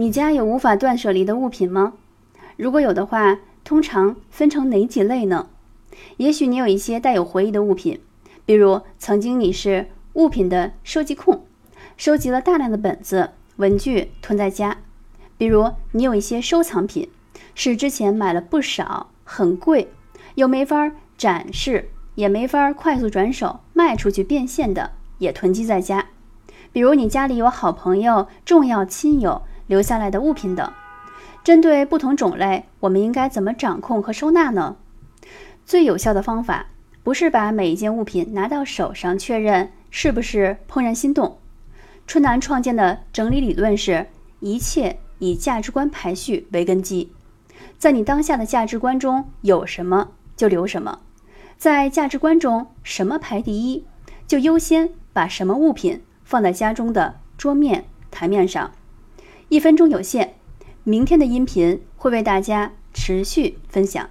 你家有无法断舍离的物品吗？如果有的话，通常分成哪几类呢？也许你有一些带有回忆的物品，比如曾经你是物品的收集控，收集了大量的本子、文具囤在家；比如你有一些收藏品，是之前买了不少，很贵，又没法展示，也没法快速转手卖出去变现的，也囤积在家；比如你家里有好朋友、重要亲友留下来的物品等。针对不同种类，我们应该怎么掌控和收纳呢？最有效的方法不是把每一件物品拿到手上确认是不是怦然心动。春楠创建的整理理论是一切以价值观排序为根基，在你当下的价值观中有什么就留什么，在价值观中什么排第一，就优先把什么物品放在家中的桌面、台面上。一分钟有限。明天的音频会为大家持续分享。